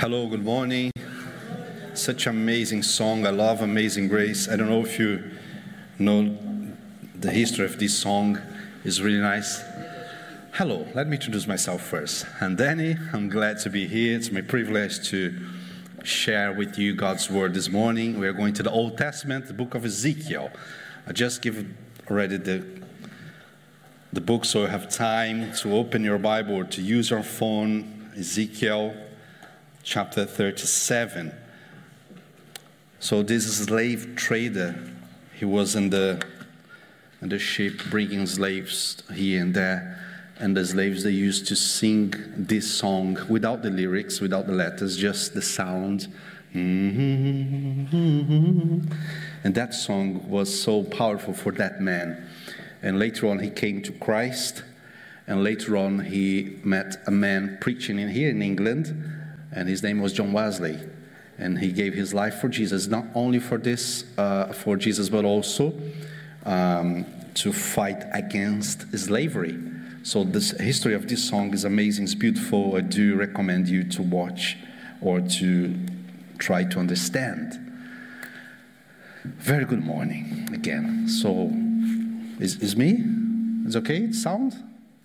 Hello, good morning. Such amazing song. I love Amazing Grace. I don't know if you know the history of this song. It's really nice. Hello, let me introduce myself first. I'm Danny. I'm glad to be here. It's my privilege to share with you God's word this morning. We are going to the Old Testament, the book of Ezekiel. I just give already the the book so you have time to open your Bible or to use your phone. Ezekiel chapter 37. So this slave trader, he was in the in the ship bringing slaves here and there, and the slaves they used to sing this song without the lyrics, without the letters, just the sound. Mm-hmm. And that song was so powerful for that man. And later on, he came to Christ. And later on, he met a man preaching in here in England, and his name was John Wesley. And he gave his life for Jesus, not only for this, uh, for Jesus, but also um, to fight against slavery. So this history of this song is amazing. It's beautiful. I do recommend you to watch or to try to understand. Very good morning again. So, is, is me? Is okay? Sound?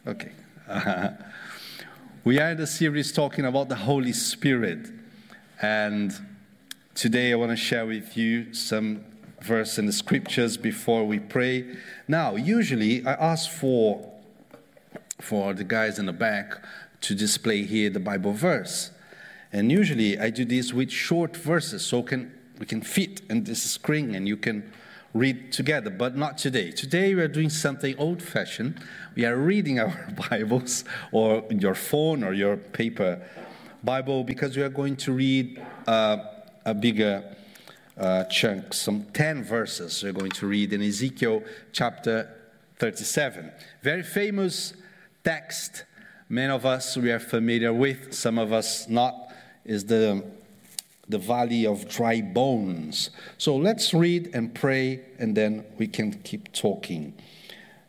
Okay. we are in the series talking about the Holy Spirit. And today I want to share with you some verse in the scriptures before we pray. Now, usually I ask for for the guys in the back to display here the Bible verse. And usually I do this with short verses so can we can fit in this screen and you can read together, but not today. Today we are doing something old fashioned. We are reading our Bibles or your phone or your paper Bible because we are going to read uh, a bigger uh, chunk, some 10 verses we're going to read in Ezekiel chapter 37. Very famous text. Many of us we are familiar with, some of us not, is the the valley of dry bones. So let's read and pray, and then we can keep talking.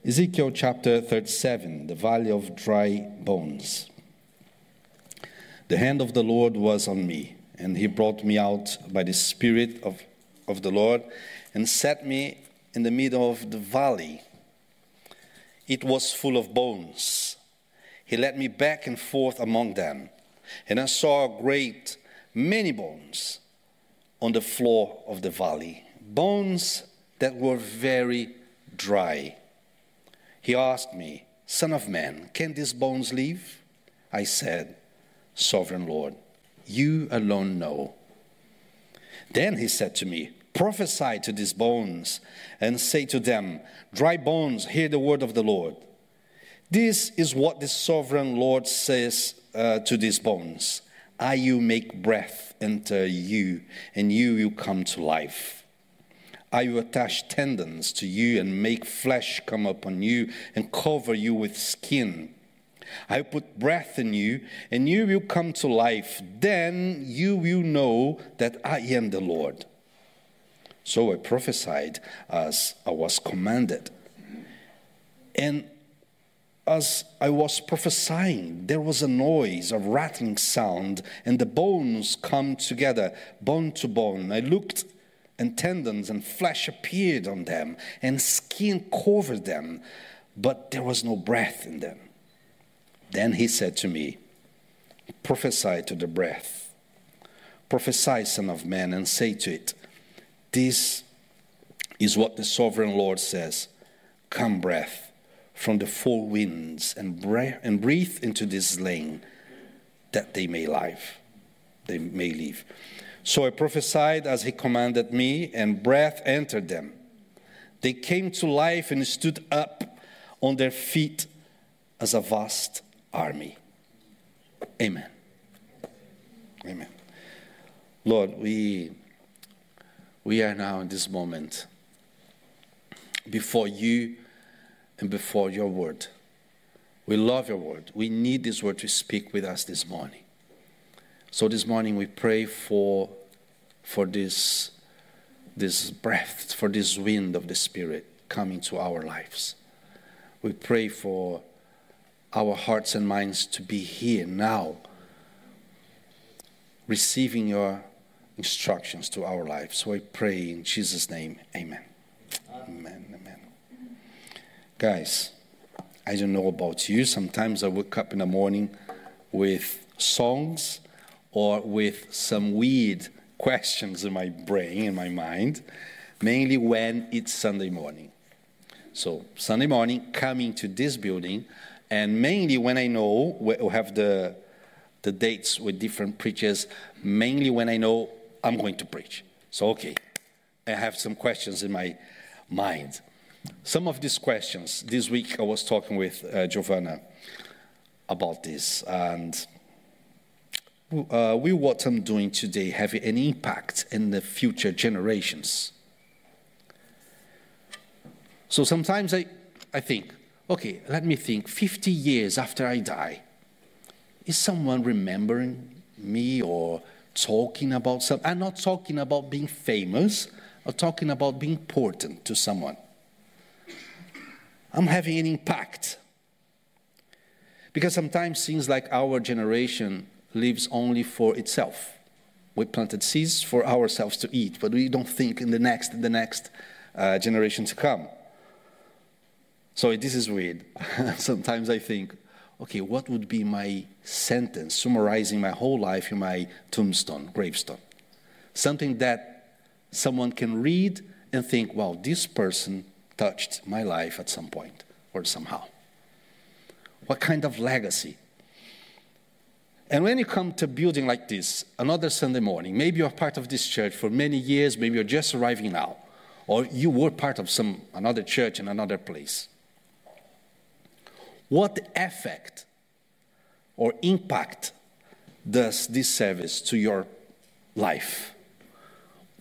Ezekiel chapter 37, the valley of dry bones. The hand of the Lord was on me, and he brought me out by the Spirit of, of the Lord and set me in the middle of the valley. It was full of bones. He led me back and forth among them, and I saw a great many bones on the floor of the valley, bones that were very dry. He asked me, Son of man, can these bones live? I said, Sovereign Lord, you alone know. Then he said to me, Prophesy to these bones and say to them, Dry bones, hear the word of the Lord. This is what the sovereign Lord says uh, to these bones I you make breath enter you, and you will come to life. I will attach tendons to you and make flesh come upon you and cover you with skin. I put breath in you, and you will come to life. Then you will know that I am the Lord. So I prophesied as I was commanded. And as I was prophesying, there was a noise, a rattling sound, and the bones come together, bone to bone. I looked, and tendons and flesh appeared on them, and skin covered them, but there was no breath in them. Then he said to me, Prophesy to the breath. Prophesy, Son of Man, and say to it, This is what the sovereign Lord says Come, breath from the four winds and, breath, and breathe into this slain that they may live. They may live. So I prophesied as he commanded me, and breath entered them. They came to life and stood up on their feet as a vast army. Amen. Amen. Lord, we, we are now in this moment before you and before your word. We love your word. We need this word to speak with us this morning. So this morning we pray for, for this, this breath, for this wind of the Spirit coming to our lives. We pray for our hearts and minds to be here now receiving your instructions to our lives. So I pray in Jesus' name, amen. Amen, amen. Guys, I don't know about you. Sometimes I wake up in the morning with songs or with some weird questions in my brain, in my mind, mainly when it's Sunday morning. So, Sunday morning, coming to this building, and mainly when I know, we have the, the dates with different preachers, mainly when I know I'm going to preach. So, okay, I have some questions in my mind. Some of these questions, this week I was talking with uh, Giovanna about this, and uh, will what I'm doing today have an impact in the future generations? So sometimes I, I think, okay, let me think 50 years after I die, is someone remembering me or talking about something. I'm not talking about being famous, I'm talking about being important to someone. I'm having an impact. Because sometimes seems like our generation lives only for itself. We planted seeds for ourselves to eat, but we don't think in the next, the next uh, generation to come. So this is weird. sometimes I think, okay, what would be my sentence summarizing my whole life in my tombstone, gravestone? Something that someone can read and think, wow, this person touched my life at some point or somehow. What kind of legacy? And when you come to building like this, another Sunday morning, maybe you're part of this church for many years, maybe you're just arriving now, or you were part of some another church in another place. What effect or impact does this service to your life?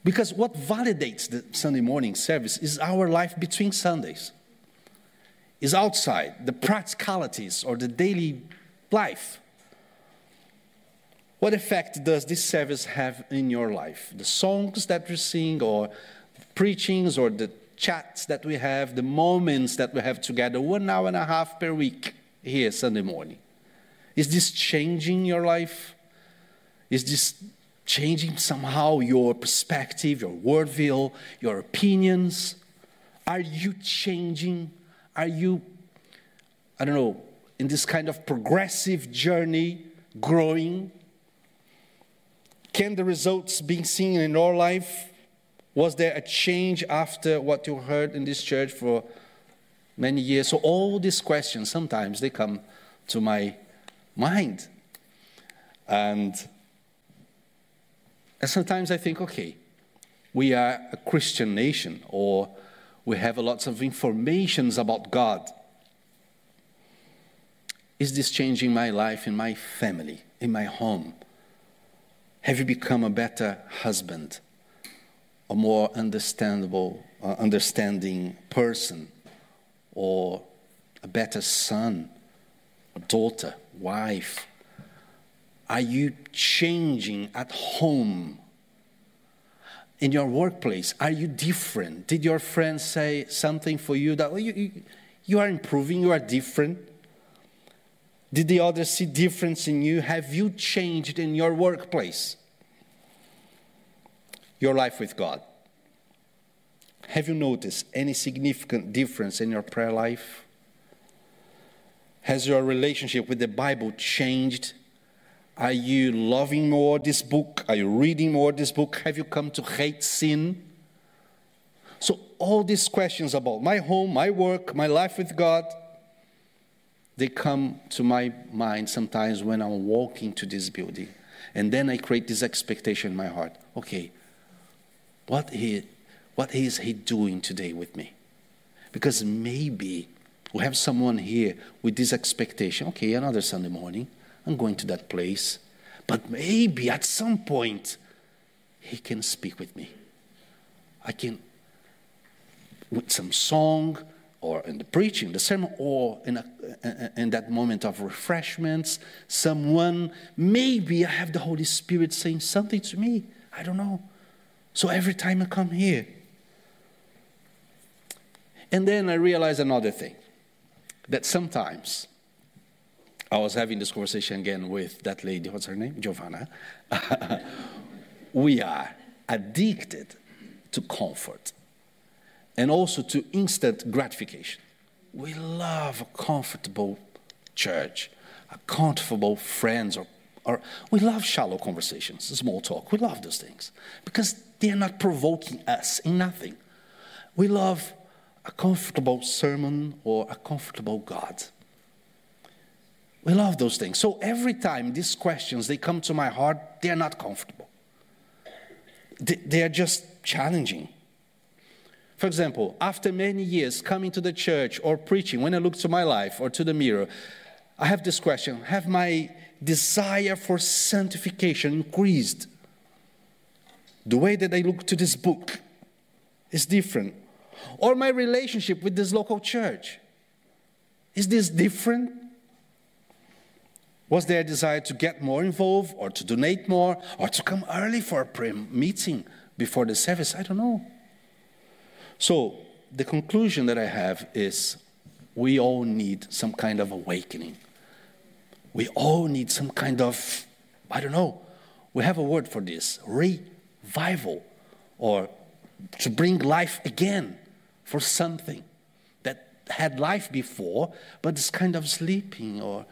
Because what validates the Sunday morning service is our life between Sundays, is outside, the practicalities or the daily life. What effect does this service have in your life? The songs that you sing, or preachings, or the chats that we have, the moments that we have together, one hour and a half per week here Sunday morning. Is this changing your life? Is this changing somehow your perspective, your worldview, your opinions? Are you changing? Are you, I don't know, in this kind of progressive journey, growing? Can the results being seen in your life was there a change after what you heard in this church for many years? So all these questions sometimes they come to my mind. And, and sometimes I think, okay, we are a Christian nation or we have lots of informations about God. Is this changing my life in my family, in my home? Have you become a better husband? a more understandable, uh, understanding person, or a better son, daughter, wife? Are you changing at home? In your workplace, are you different? Did your friends say something for you that well, you, you, you are improving, you are different? Did the others see difference in you? Have you changed in your workplace? your life with God. Have you noticed any significant difference in your prayer life? Has your relationship with the Bible changed? Are you loving more this book? Are you reading more this book? Have you come to hate sin? So, all these questions about my home, my work, my life with God, they come to my mind sometimes when I'm walking to this building. And then I create this expectation in my heart. Okay, what, he, what is he doing today with me? Because maybe we have someone here with this expectation okay, another Sunday morning, I'm going to that place. But maybe at some point, he can speak with me. I can, with some song, or in the preaching, the sermon, or in, a, uh, in that moment of refreshments, someone, maybe I have the Holy Spirit saying something to me. I don't know. So every time I come here, and then I realize another thing that sometimes I was having this conversation again with that lady, what's her name? Giovanna. we are addicted to comfort and also to instant gratification. We love a comfortable church, a comfortable friends, or, or we love shallow conversations, small talk. We love those things because they are not provoking us in nothing. We love a comfortable sermon or a comfortable God. We love those things. So every time these questions they come to my heart, they are not comfortable. They, they are just challenging. For example, after many years coming to the church or preaching, when I look to my life or to the mirror, I have this question Have my desire for sanctification increased? The way that I look to this book is different. Or my relationship with this local church is this different? Was there a desire to get more involved or to donate more or to come early for a prayer meeting before the service? I don't know. So, the conclusion that I have is we all need some kind of awakening. We all need some kind of, I don't know, we have a word for this revival or to bring life again for something that had life before, but is kind of sleeping or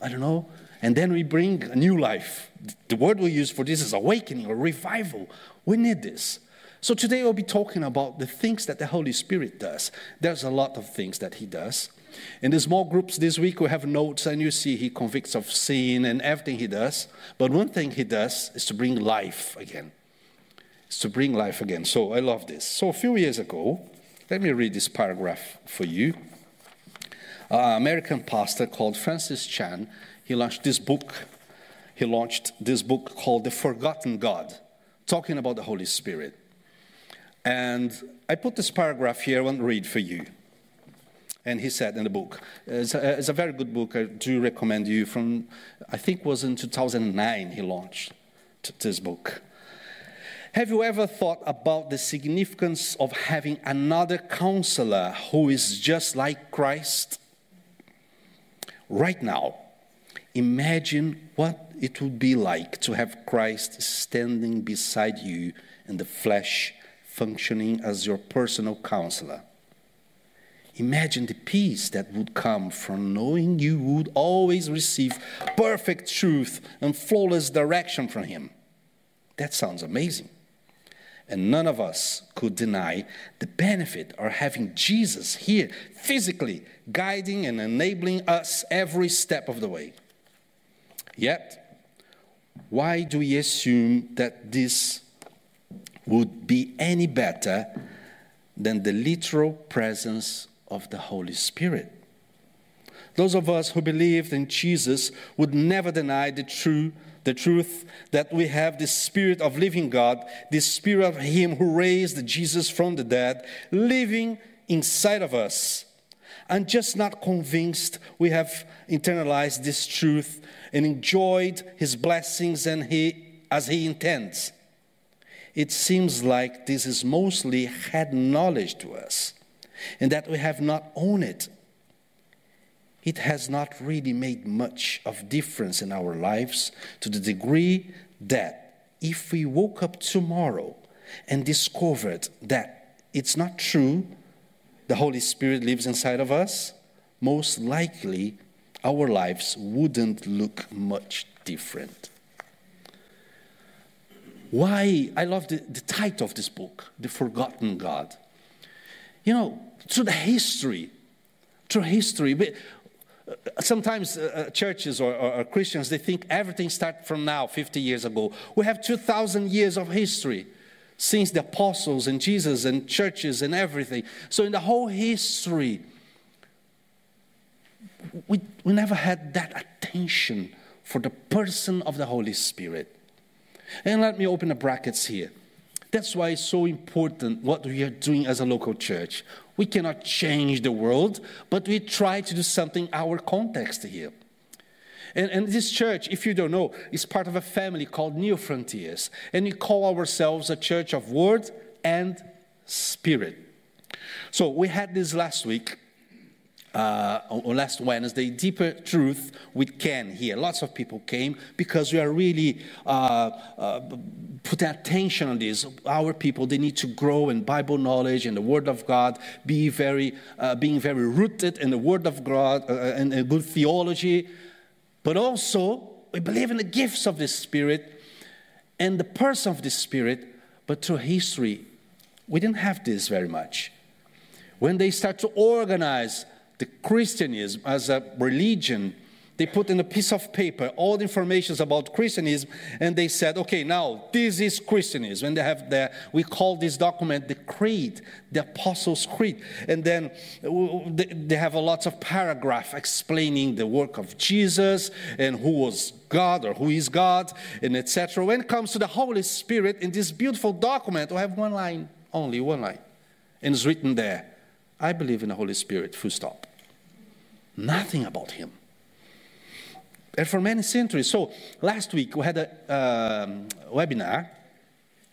I don't know. And then we bring a new life. The word we use for this is awakening or revival. We need this. So today we'll be talking about the things that the Holy Spirit does. There's a lot of things that He does. In the small groups this week, we have notes, and you see He convicts of sin and everything He does. But one thing He does is to bring life again. It's to bring life again. So I love this. So a few years ago, let me read this paragraph for you. An American pastor called Francis Chan, he launched this book. He launched this book called The Forgotten God, talking about the Holy Spirit. And I put this paragraph here, I want to read for you. And he said in the book, it's a, it's a very good book. I do recommend you. From I think was in 2009 he launched this book. Have you ever thought about the significance of having another counselor who is just like Christ? Right now, imagine what it would be like to have Christ standing beside you in the flesh functioning as your personal counselor. Imagine the peace that would come from knowing you would always receive perfect truth and flawless direction from Him. That sounds amazing. And none of us could deny the benefit of having Jesus here physically guiding and enabling us every step of the way. Yet, why do we assume that this would be any better than the literal presence of the Holy Spirit. Those of us who believed in Jesus would never deny the true the truth that we have the spirit of living God, the spirit of him who raised Jesus from the dead living inside of us. And just not convinced we have internalized this truth and enjoyed his blessings and he as he intends it seems like this is mostly head knowledge to us and that we have not owned it. It has not really made much of difference in our lives to the degree that if we woke up tomorrow and discovered that it's not true, the Holy Spirit lives inside of us, most likely our lives wouldn't look much different. Why? I love the, the title of this book, The Forgotten God. You know, through the history, through history, but sometimes uh, uh, churches or, or, or, Christians, they think everything starts from now, 50 years ago. We have 2,000 years of history since the apostles and Jesus and churches and everything. So, in the whole history, we, we never had that attention for the person of the Holy Spirit. And let me open the brackets here. That's why it's so important what we are doing as a local church. We cannot change the world, but we try to do something our context here. And, and, this church, if you don't know, is part of a family called Newfrontiers. And we call ourselves a church of word and spirit. So we had this last week uh, on last Wednesday, Deeper Truth with Ken here. Lots of people came because we are really uh, uh, putting attention on this. Our people, they need to grow in Bible knowledge and the Word of God, be very, uh, being very rooted in the Word of God uh, and, a good theology. But also, we believe in the gifts of the Spirit and the person of the Spirit, but through history, we didn't have this very much. When they start to organize the Christianism as a religion, they put in a piece of paper all the information about Christianism, and they said, okay, now this is Christianism. And they have the, we call this document the Creed, the Apostles' Creed. And then uh, they have a lot of paragraph explaining the work of Jesus and who was God or who is God, and etc. When it comes to the Holy Spirit, in this beautiful document, we have one line, only one line. And it's written there, I believe in the Holy Spirit, full stop nothing about him. And for many centuries. So last week we had a um, webinar.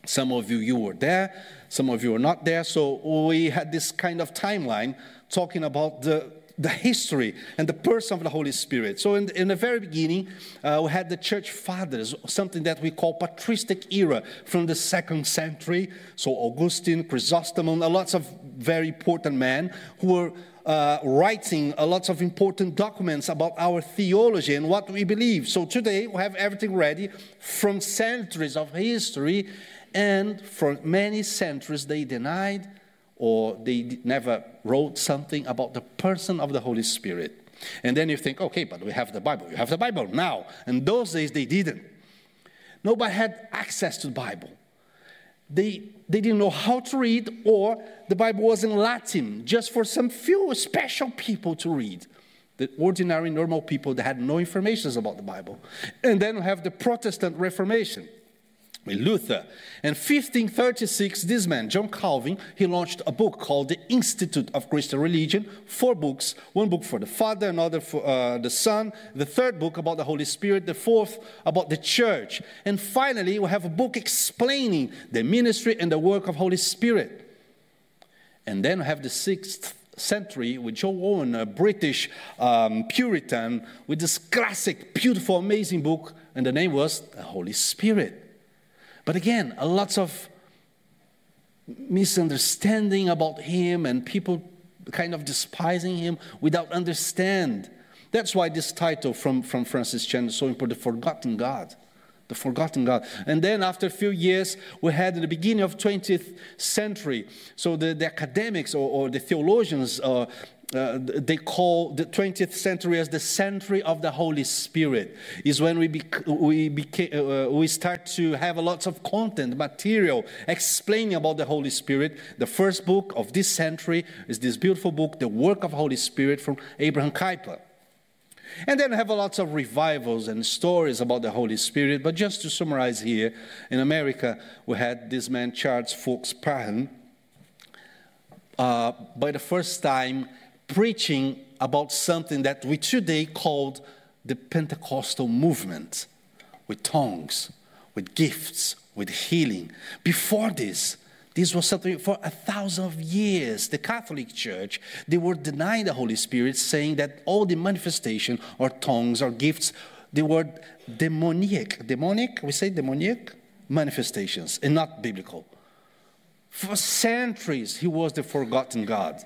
Some of you, you were there, some of you were not there. So we had this kind of timeline talking about the the history and the person of the Holy Spirit. So, in, in the very beginning, uh, we had the church fathers, something that we call patristic era from the second century. So, Augustine, Chrysostom, a lots of very important men who were uh, writing a lot of important documents about our theology and what we believe. So today we have everything ready from centuries of history, and for many centuries they denied or they never wrote something about the person of the Holy Spirit. And then you think, okay, but we have the Bible. You have the Bible now. In those days they didn't. Nobody had access to the Bible they, they didn't know how to read, or the Bible was in Latin, just for some few special people to read. The ordinary, normal people that had no information about the Bible. And then we have the Protestant Reformation Luther. In 1536, this man, John Calvin, he launched a book called The Institute of Christian Religion. Four books one book for the Father, another for uh, the Son, the third book about the Holy Spirit, the fourth about the church. And finally, we have a book explaining the ministry and the work of Holy Spirit. And then we have the sixth century with John Owen, a British um, Puritan, with this classic, beautiful, amazing book, and the name was The Holy Spirit. But again, a lots of misunderstanding about him and people kind of despising him without understand. That's why this title from, from Francis Chan is so important, The Forgotten God. The Forgotten God. And then after a few years, we had the beginning of 20th century, so the, the academics or, or the theologians uh, uh, they call the 20th century as the century of the Holy Spirit. Is when we, bec- we, beca- uh, we start to have a lot of content, material explaining about the Holy Spirit. The first book of this century is this beautiful book, The Work of Holy Spirit from Abraham Kuyper. And then have a lot of revivals and stories about the Holy Spirit. But just to summarize here, in America, we had this man, Charles Fox Parham. Uh, by the first time, preaching about something that we today called the Pentecostal movement with tongues, with gifts, with healing. Before this, this was something for a thousand of years. The Catholic Church, they were denying the Holy Spirit, saying that all the manifestation or tongues or gifts, they were demoniac. Demonic, we say demoniac manifestations and not biblical. For centuries, he was the forgotten God.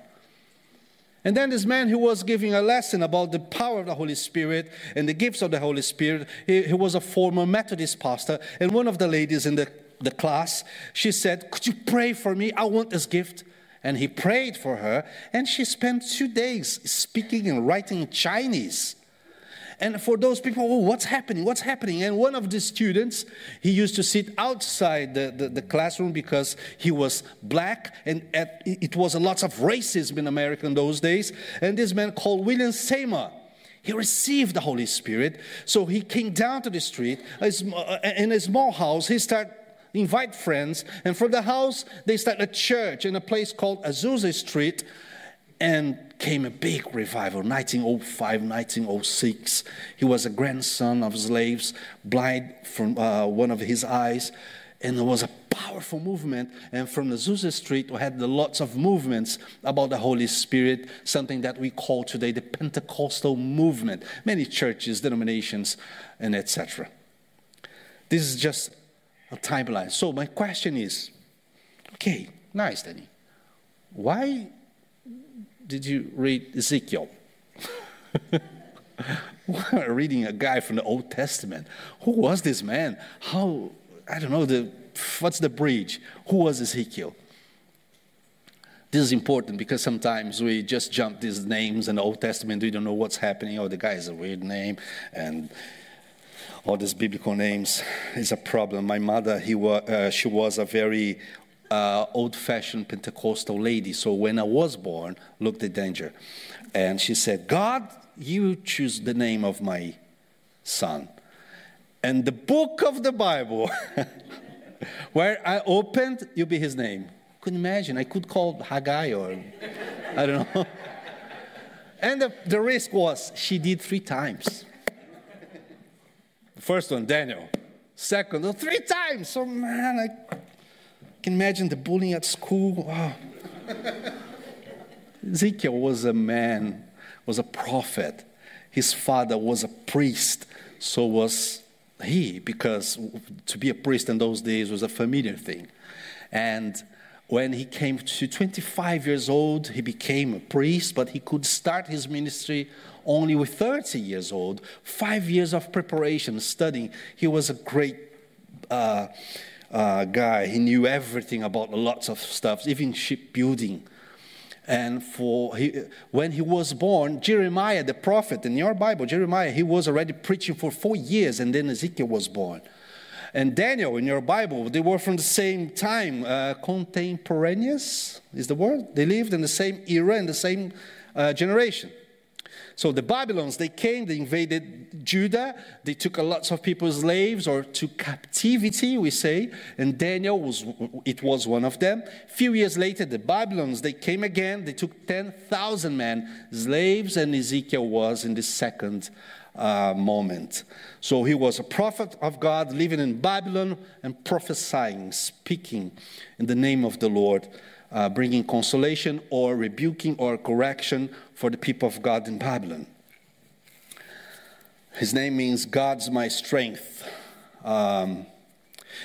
And then this man who was giving a lesson about the power of the Holy Spirit and the gifts of the Holy Spirit, he, he was a former Methodist pastor. And one of the ladies in the, the class, she said, Could you pray for me? I want this gift. And he prayed for her, and she spent two days speaking and writing Chinese. And for those people, oh, what's happening? What's happening? And one of the students, he used to sit outside the, the, the classroom because he was black, and at, it was a lot of racism in America in those days. And this man called William Seymour, he received the Holy Spirit. So he came down to the street in a small house. He started invite friends, and from the house they started a church in a place called Azusa Street and came a big revival 1905 1906 he was a grandson of slaves blind from uh, one of his eyes and it was a powerful movement. And from the Azusa Street, we had the lots of movements about the Holy Spirit, something that we call today the Pentecostal movement. Many churches, denominations, and etc. This is just a timeline. So my question is, okay, nice, Danny. Why did you read Ezekiel? reading a guy from the Old Testament. Who was this man? How, I don't know, the, what's the bridge? Who was Ezekiel? This is important because sometimes we just jump these names in the Old Testament. We don't know what's happening. Oh, the guy is a weird name. And all these biblical names is a problem. My mother, he was, uh, she was a very uh, old-fashioned Pentecostal lady. So when I was born, looked at danger. And she said, God you choose the name of my son. And the book of the Bible, where I opened, you'll be his name. Couldn't imagine. I could call Haggai or I don't know. And the, the risk was she did three times. The first one, Daniel. Second, three times. So, man, I can imagine the bullying at school. Wow. Ezekiel was a man was a prophet. His father was a priest. So was he, because to be a priest in those days was a familiar thing. And when he came to 25 years old, he became a priest, but he could start his ministry only with 30 years old. Five years of preparation, studying. He was a great uh, uh, guy. He knew everything about lots of stuff, even shipbuilding. And for he, when he was born, Jeremiah, the prophet, in your Bible, Jeremiah, he was already preaching for four years, and then Ezekiel was born. And Daniel, in your Bible, they were from the same time, uh, contemporaneous is the word. They lived in the same era, in the same uh, generation. So the Babylons, they came, they invaded Judah, they took a lots of people slaves or to captivity, we say, and Daniel was, it was one of them. A few years later, the Babylons, they came again, they took 10,000 men, slaves, and Ezekiel was in the second uh, moment. So he was a prophet of God living in Babylon and prophesying, speaking in the name of the Lord uh, bringing consolation or rebuking or correction for the people of God in Babylon. His name means God's my strength. Um,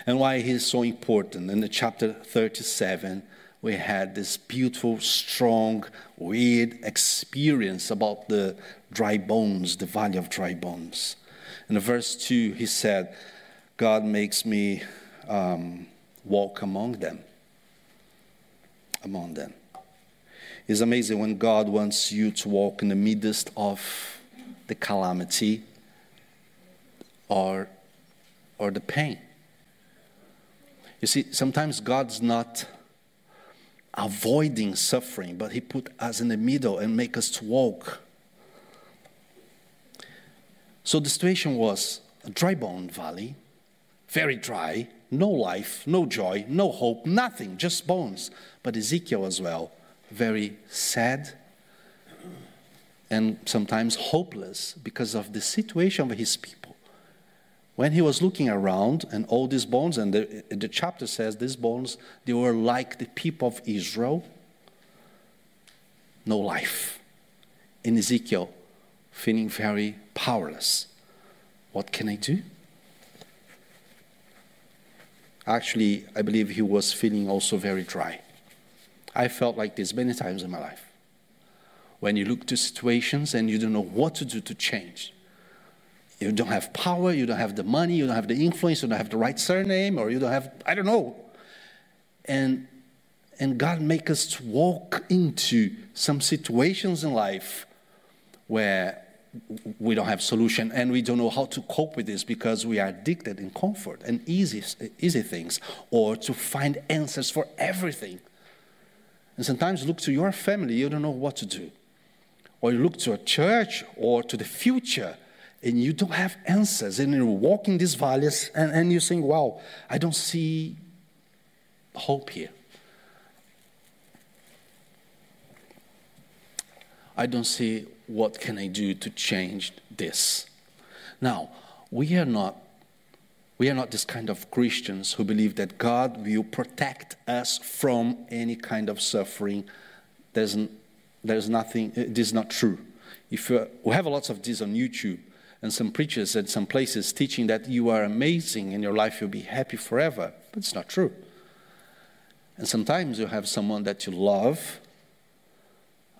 and why he is so important. In the chapter 37, we had this beautiful, strong, weird experience about the dry bones, the valley of dry bones. In verse 2, he said, God makes me um, walk among them among them. It's amazing when God wants you to walk in the midst of the calamity or, or the pain. You see, sometimes God's not avoiding suffering, but He put us in the middle and make us to walk. So the situation was a dry bone valley, very dry, no life, no joy, no hope, nothing, just bones. But Ezekiel as well, very sad and sometimes hopeless because of the situation of his people. When he was looking around and all these bones, and the, the chapter says these bones, they were like the people of Israel, no life. In Ezekiel, feeling very powerless. What can I do? Actually, I believe he was feeling also very dry. I felt like this many times in my life. When you look to situations and you don't know what to do to change, you don't have power, you don't have the money, you don't have the influence, you don't have the right surname, or you don't have, I don't know. And, and God make us walk into some situations in life where we don't have solution and we don't know how to cope with this because we are addicted in comfort and easy, easy things or to find answers for everything. And sometimes look to your family, you don't know what to do. Or you look to a church or to the future and you don't have answers. And you're walking these valleys and, and you're saying, wow, I don't see hope here. I don't see what can I do to change this. Now, we are not We are not this kind of Christians who believe that God will protect us from any kind of suffering. There's, there's nothing, this is not true. If you, we have lots of this on YouTube and some preachers at some places teaching that you are amazing and your life will be happy forever. But it's not true. And sometimes you have someone that you love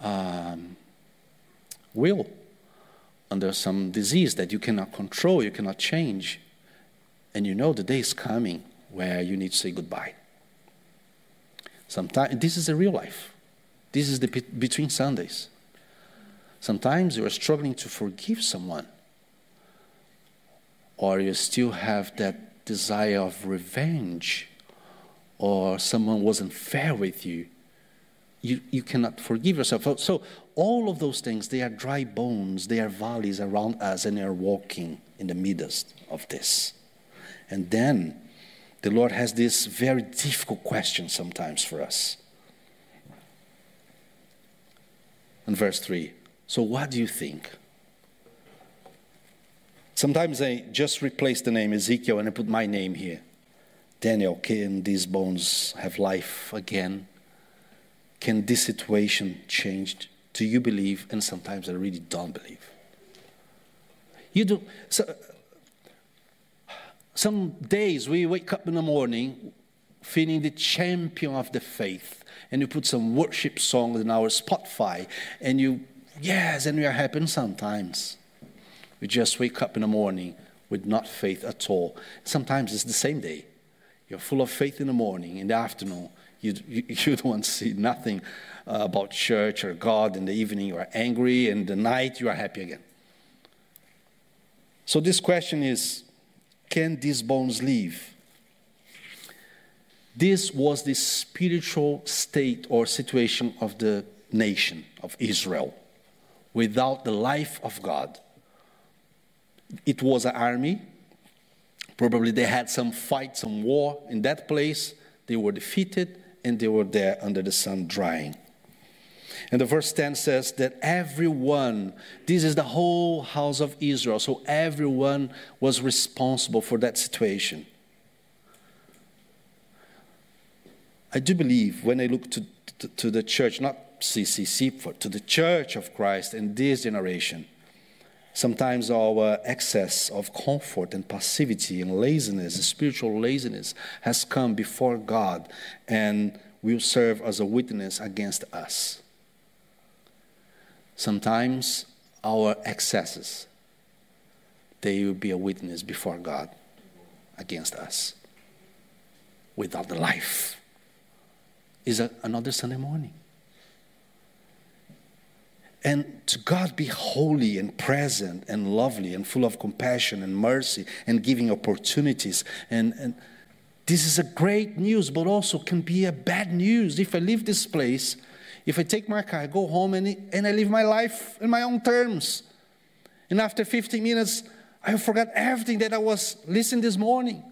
um, will under some disease that you cannot control, you cannot change. And you know the day is coming where you need to say goodbye. Sometimes this is a real life. This is the between Sundays. Sometimes you are struggling to forgive someone, or you still have that desire of revenge, or someone wasn't fair with you. You, you cannot forgive yourself. So, all of those things, they are dry bones, they are valleys around us, and they are walking in the midst of this. And then the Lord has this very difficult question sometimes for us. In verse 3 So, what do you think? Sometimes I just replace the name Ezekiel and I put my name here. Daniel, can these bones have life again? Can this situation change? Do you believe? And sometimes I really don't believe. You do. So, some days we wake up in the morning feeling the champion of the faith, and you put some worship songs in our Spotify, and you, yes, and we are happy. Sometimes we just wake up in the morning with not faith at all. Sometimes it's the same day. You're full of faith in the morning, in the afternoon, you, you, you don't see nothing uh, about church or God. In the evening, you are angry, and the night, you are happy again. So, this question is can these bones live? This was the spiritual state or situation of the nation of Israel without the life of God. It was an army. Probably they had some fight, some war in that place. They were defeated and they were there under the sun drying. And the verse 10 says that everyone, this is the whole house of Israel, so everyone was responsible for that situation. I do believe when I look to, to, to the church, not CCC, but to the church of Christ in this generation, sometimes our excess of comfort and passivity and laziness, spiritual laziness, has come before God and will serve as a witness against us. Sometimes our excesses, they will be a witness before God against us. Without the life is another Sunday morning. And to God be holy and present and lovely and full of compassion and mercy and giving opportunities. And, and this is a great news, but also can be a bad news. If I leave this place if I take my car, I go home and, and I live my life in my own terms. And after 15 minutes, I forgot everything that I was listening this morning.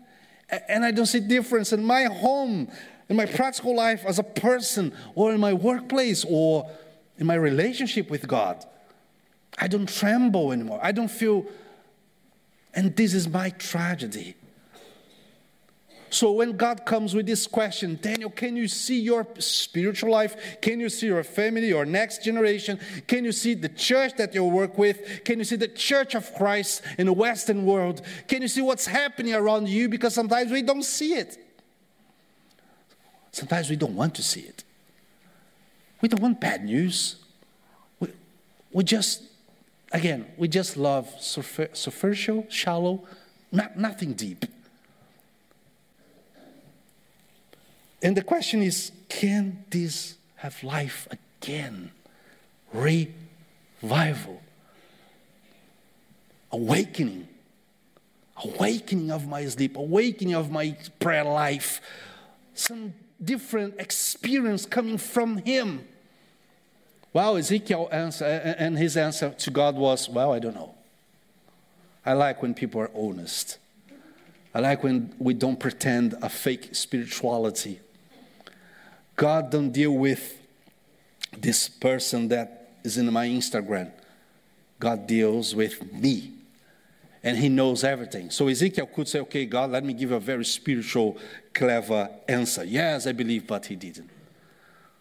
And I don't see difference in my home, in my practical life as a person, or in my workplace, or in my relationship with God. I don't tremble anymore. I don't feel, and this is my tragedy. So when God comes with this question, Daniel, can you see your spiritual life? Can you see your family, your next generation? Can you see the church that you work with? Can you see the church of Christ in the Western world? Can you see what's happening around you? Because sometimes we don't see it. Sometimes we don't want to see it. We don't want bad news. We, we just, again, we just love superficial, shallow, not, nothing deep. And the question is can this have life again? Revival. Awakening. Awakening of my sleep, awakening of my prayer life. Some different experience coming from Him. Well, Ezekiel answer, and his answer to God was, Well, I don't know. I like when people are honest. I like when we don't pretend a fake spirituality. God don't deal with this person that is in my Instagram. God deals with me. And he knows everything. So Ezekiel could say, Okay, God, let me give a very spiritual, clever answer. Yes, I believe, but he didn't.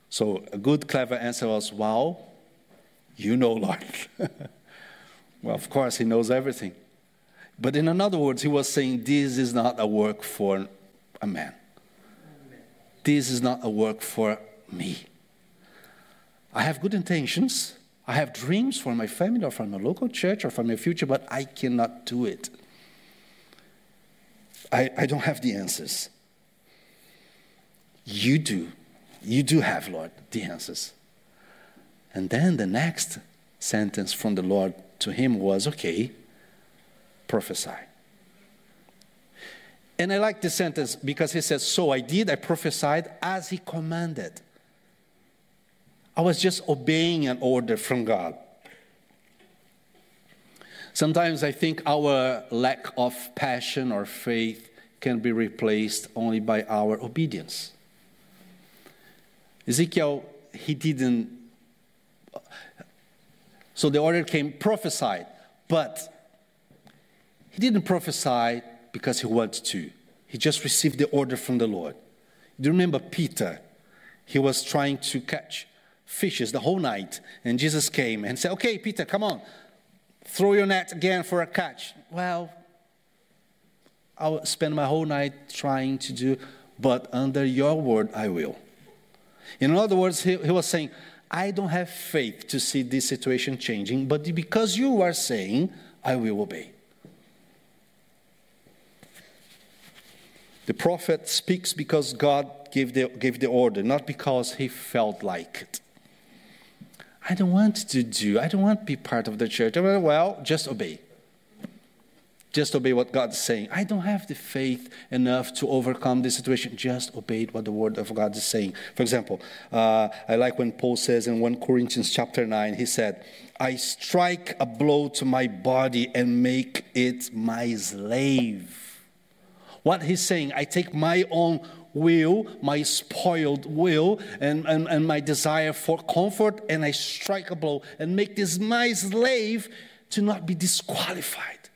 So a good, clever answer was, Wow, you know, Lord. well, of course, he knows everything. But in other words, he was saying, This is not a work for a man. This is not a work for me. I have good intentions. I have dreams for my family or for my local church or for my future, but I cannot do it. I, I don't have the answers. You do. You do have, Lord, the answers. And then the next sentence from the Lord to him was okay, prophesy. And I like this sentence because he says, So I did, I prophesied as he commanded. I was just obeying an order from God. Sometimes I think our lack of passion or faith can be replaced only by our obedience. Ezekiel, he didn't. So the order came prophesied, but he didn't prophesy because he wanted to. He just received the order from the Lord. Do you remember Peter? He was trying to catch fishes the whole night, and Jesus came and said, Okay, Peter, come on, throw your net again for a catch. Well, I'll spend my whole night trying to do, but under your word, I will. In other words, he, he was saying, I don't have faith to see this situation changing, but because you are saying, I will obey. The prophet speaks because God gave the, gave the order, not because he felt like it. I don't want to do, I don't want to be part of the church. Well, just obey. Just obey what God is saying. I don't have the faith enough to overcome this situation. Just obey what the word of God is saying. For example, uh, I like when Paul says in 1 Corinthians chapter 9, he said, I strike a blow to my body and make it my slave. What he's saying, I take my own will, my spoiled will, and, and, and my desire for comfort, and I strike a blow and make this my slave to not be disqualified.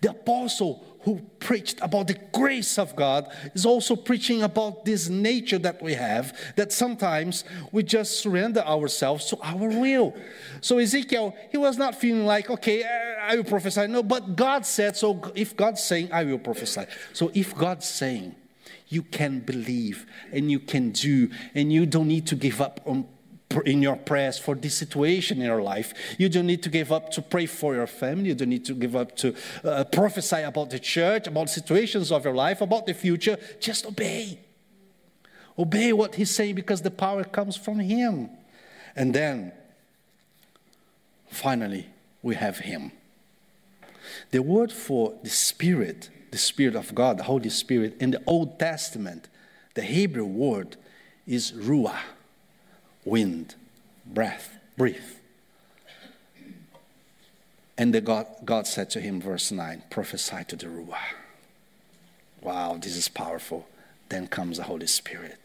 The apostle who preached about the grace of God is also preaching about this nature that we have, that sometimes we just surrender ourselves to our will. So Ezekiel, he was not feeling like, okay, I will prophesy. No, but God said, so if God's saying, I will prophesy. So if God's saying, you can believe and you can do, and you don't need to give up on in your prayers for this situation in your life. You don't need to give up to pray for your family. You don't need to give up to uh, prophesy about the church, about situations of your life, about the future. Just obey. Obey what he's saying because the power comes from him. And then, finally, we have him. The word for the Spirit, the Spirit of God, the Holy Spirit, in the Old Testament, the Hebrew word is ruah wind, breath, breathe. And the God, God said to him, verse 9, prophesy to the Ruah. Wow, this is powerful. Then comes the Holy Spirit.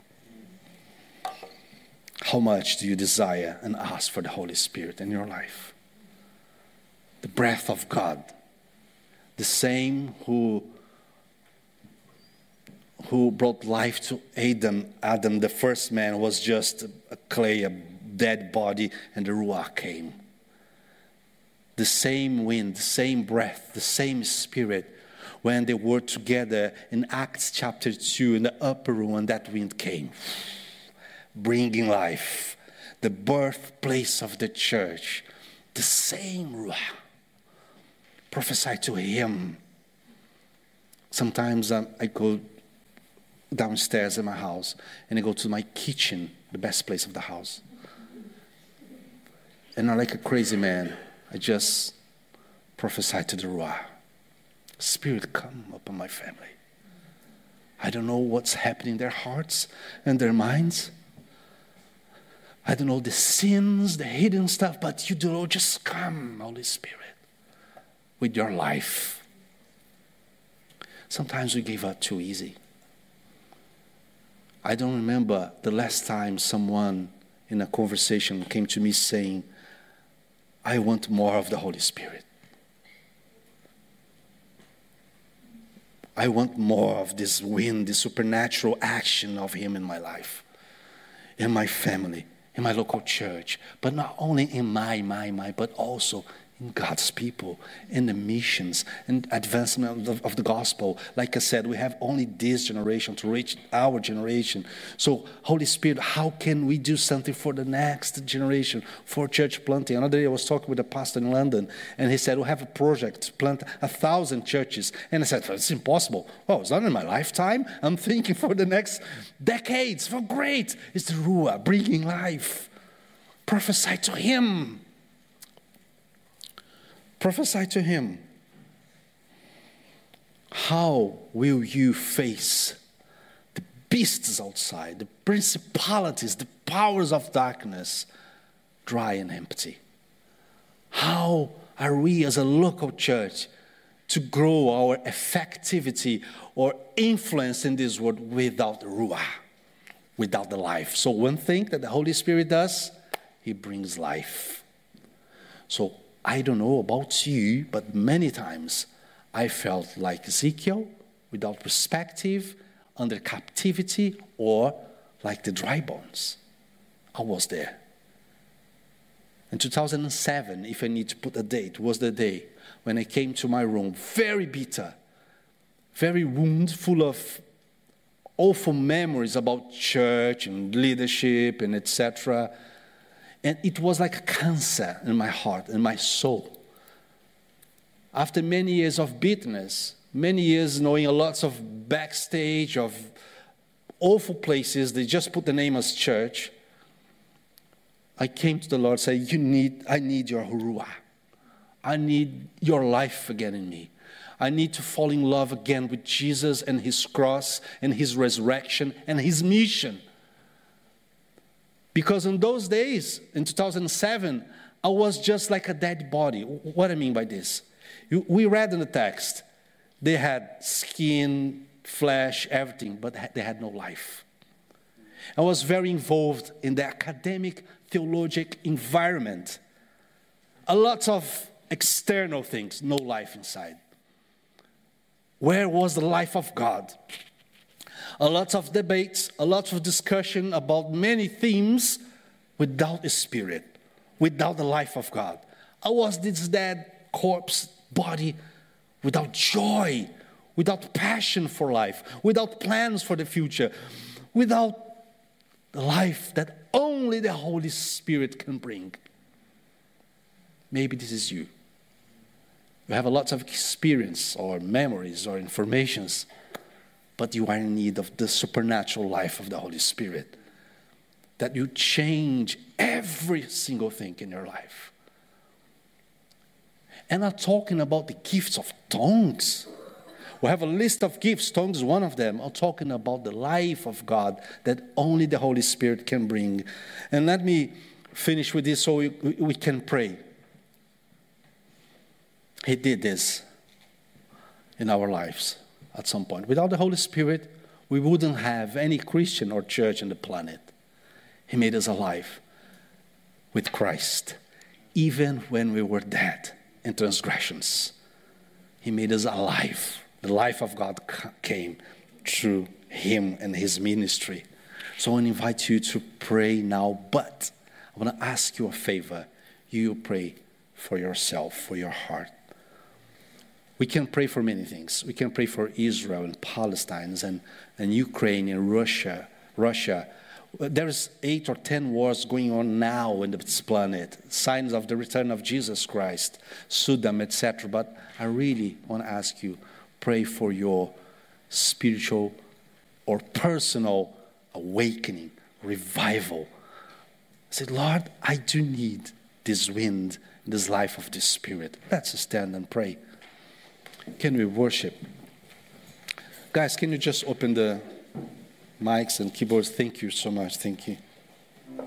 How much do you desire and ask for the Holy Spirit in your life? The breath of God, the same who who brought life to Adam. Adam, the first man, was just a clay, a dead body, and the Ruach came. The same wind, the same breath, the same spirit. When they were together in Acts chapter 2 in the upper room, and that wind came, bringing life, the birthplace of the church, the same Ruach. Prophesy to him. Sometimes um, I go downstairs in my house and I go to my kitchen, the best place of the house. And I like a crazy man, I just prophesy to the Ruah. Spirit, come upon my family. I don't know what's happening in their hearts and their minds. I don't know the sins, the hidden stuff, but you do know, just come, Holy Spirit, with your life. Sometimes we give up too easy. I don't remember the last time someone in a conversation came to me saying, I want more of the Holy Spirit. I want more of this wind, this supernatural action of Him in my life, in my family, in my local church, but not only in my, my, my, but also God's people, in the missions and advancement of the, of the, gospel. Like I said, we have only this generation to reach our generation. So, Holy Spirit, how can we do something for the next generation, for church planting? Another day I was talking with a pastor in London, and he said, We have a project to plant a thousand churches. And I said, well, It's impossible. Oh, it's not in my lifetime. I'm thinking for the next decades. For great. It's the Ruah bringing life. Prophesy to him Prophesy to him. How will you face the beasts outside, the principalities, the powers of darkness, dry and empty? How are we as a local church to grow our effectivity or influence in this world without Ruah, without the life? So, one thing that the Holy Spirit does, He brings life. So, I don't know about you, but many times I felt like Ezekiel without perspective, under captivity, or like the dry bones. I was there. In 2007, if I need to put a date, was the day when I came to my room, very bitter, very wound, full of awful memories about church and leadership and etc. And it was like a cancer in my heart, in my soul. After many years of bitterness, many years knowing a lots of backstage of awful places, they just put the name as church. I came to the Lord say, You need, I need your ruah. I need your life again in me. I need to fall in love again with Jesus and his cross and his resurrection and his mission. Because in those days, in 2007, I was just like a dead body. What I mean by this? We read in the text, they had skin, flesh, everything, but they had no life. I was very involved in the academic, theologic environment. A lot of external things, no life inside. Where was the life of God? A lot of debates, a lot of discussion about many themes without a spirit, without the life of God. I was this dead corpse body without joy, without passion for life, without plans for the future, without the life that only the Holy Spirit can bring. Maybe this is you. You have a lot of experience or memories or informations but you are in need of the supernatural life of the Holy Spirit. That you change every single thing in your life. And I'm talking about the gifts of tongues. We have a list of gifts, tongues one of them. I'm talking about the life of God that only the Holy Spirit can bring. And let me finish with this so we, we can pray. He did this in our lives at some point. Without the Holy Spirit, we wouldn't have any Christian or church on the planet. He made us alive with Christ, even when we were dead in transgressions. He made us alive. The life of God came through Him and His ministry. So I want to invite you to pray now, but I want to ask you a favor. You pray for yourself, for your heart. We can pray for many things. We can pray for Israel and Palestine and, and Ukraine and Russia. Russia. There's eight or ten wars going on now in this planet, signs of the return of Jesus Christ, Sudan, etc. But I really want to ask you, pray for your spiritual or personal awakening, revival. Say, Lord, I do need this wind, this life of the Spirit. Let's stand and pray. Can we worship? Guys, can you just open the mics and keyboards? Thank you so much. Thank you. I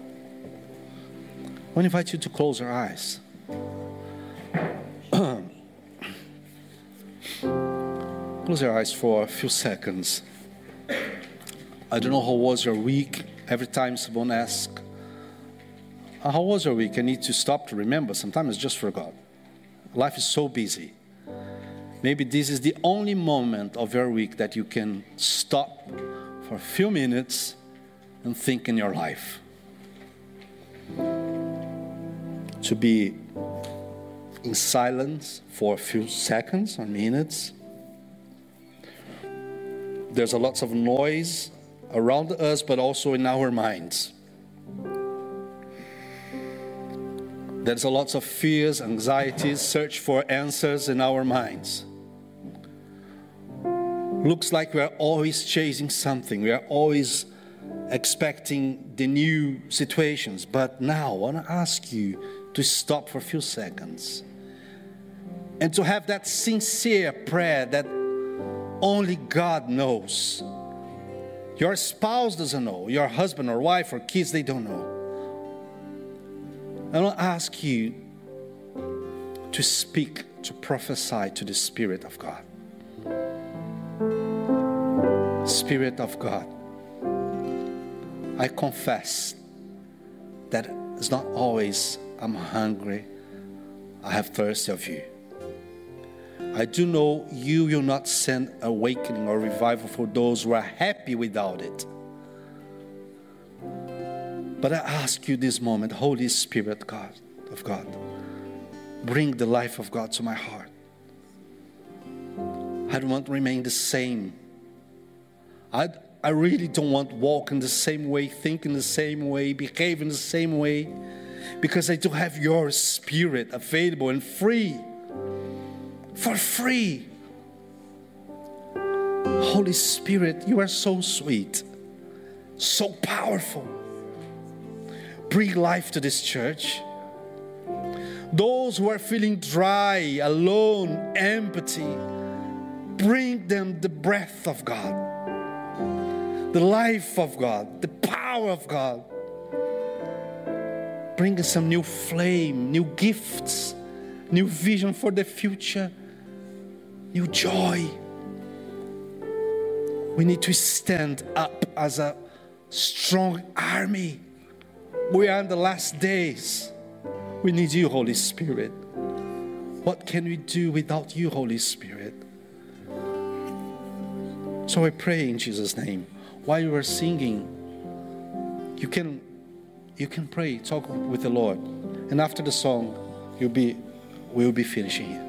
want to invite you to close your eyes. close your eyes for a few seconds. I don't know how was your week. Every time someone asks, uh, How was your week? I need to stop to remember. Sometimes I just forgot. Life is so busy. Maybe this is the only moment of your week that you can stop for a few minutes and think in your life. To be in silence for a few seconds or minutes. There's a lot of noise around us, but also in our minds. There's a lot of fears, anxieties, search for answers in our minds. Looks like we are always chasing something. We are always expecting the new situations. But now I want to ask you to stop for a few seconds and to have that sincere prayer that only God knows. Your spouse doesn't know, your husband or wife or kids, they don't know. I want to ask you to speak, to prophesy to the Spirit of God. Spirit of God, I confess that it's not always I'm hungry, I have thirst of you. I do know you will not send awakening or revival for those who are happy without it. But I ask you this moment, Holy Spirit, God of God, bring the life of God to my heart. I don't want to remain the same I, I really don't want to walk in the same way, think in the same way, behave in the same way, because I do have your spirit available and free. For free. Holy Spirit, you are so sweet, so powerful. Bring life to this church. Those who are feeling dry, alone, empty, bring them the breath of God the life of God, the power of God. Bring us some new flame, new gifts, new vision for the future, new joy. We need to stand up as a strong army. We are in the last days. We need you, Holy Spirit. What can we do without you, Holy Spirit? So I pray in Jesus' name while you are singing, you can you can pray, talk with the Lord. And after the song, you'll be we'll be finishing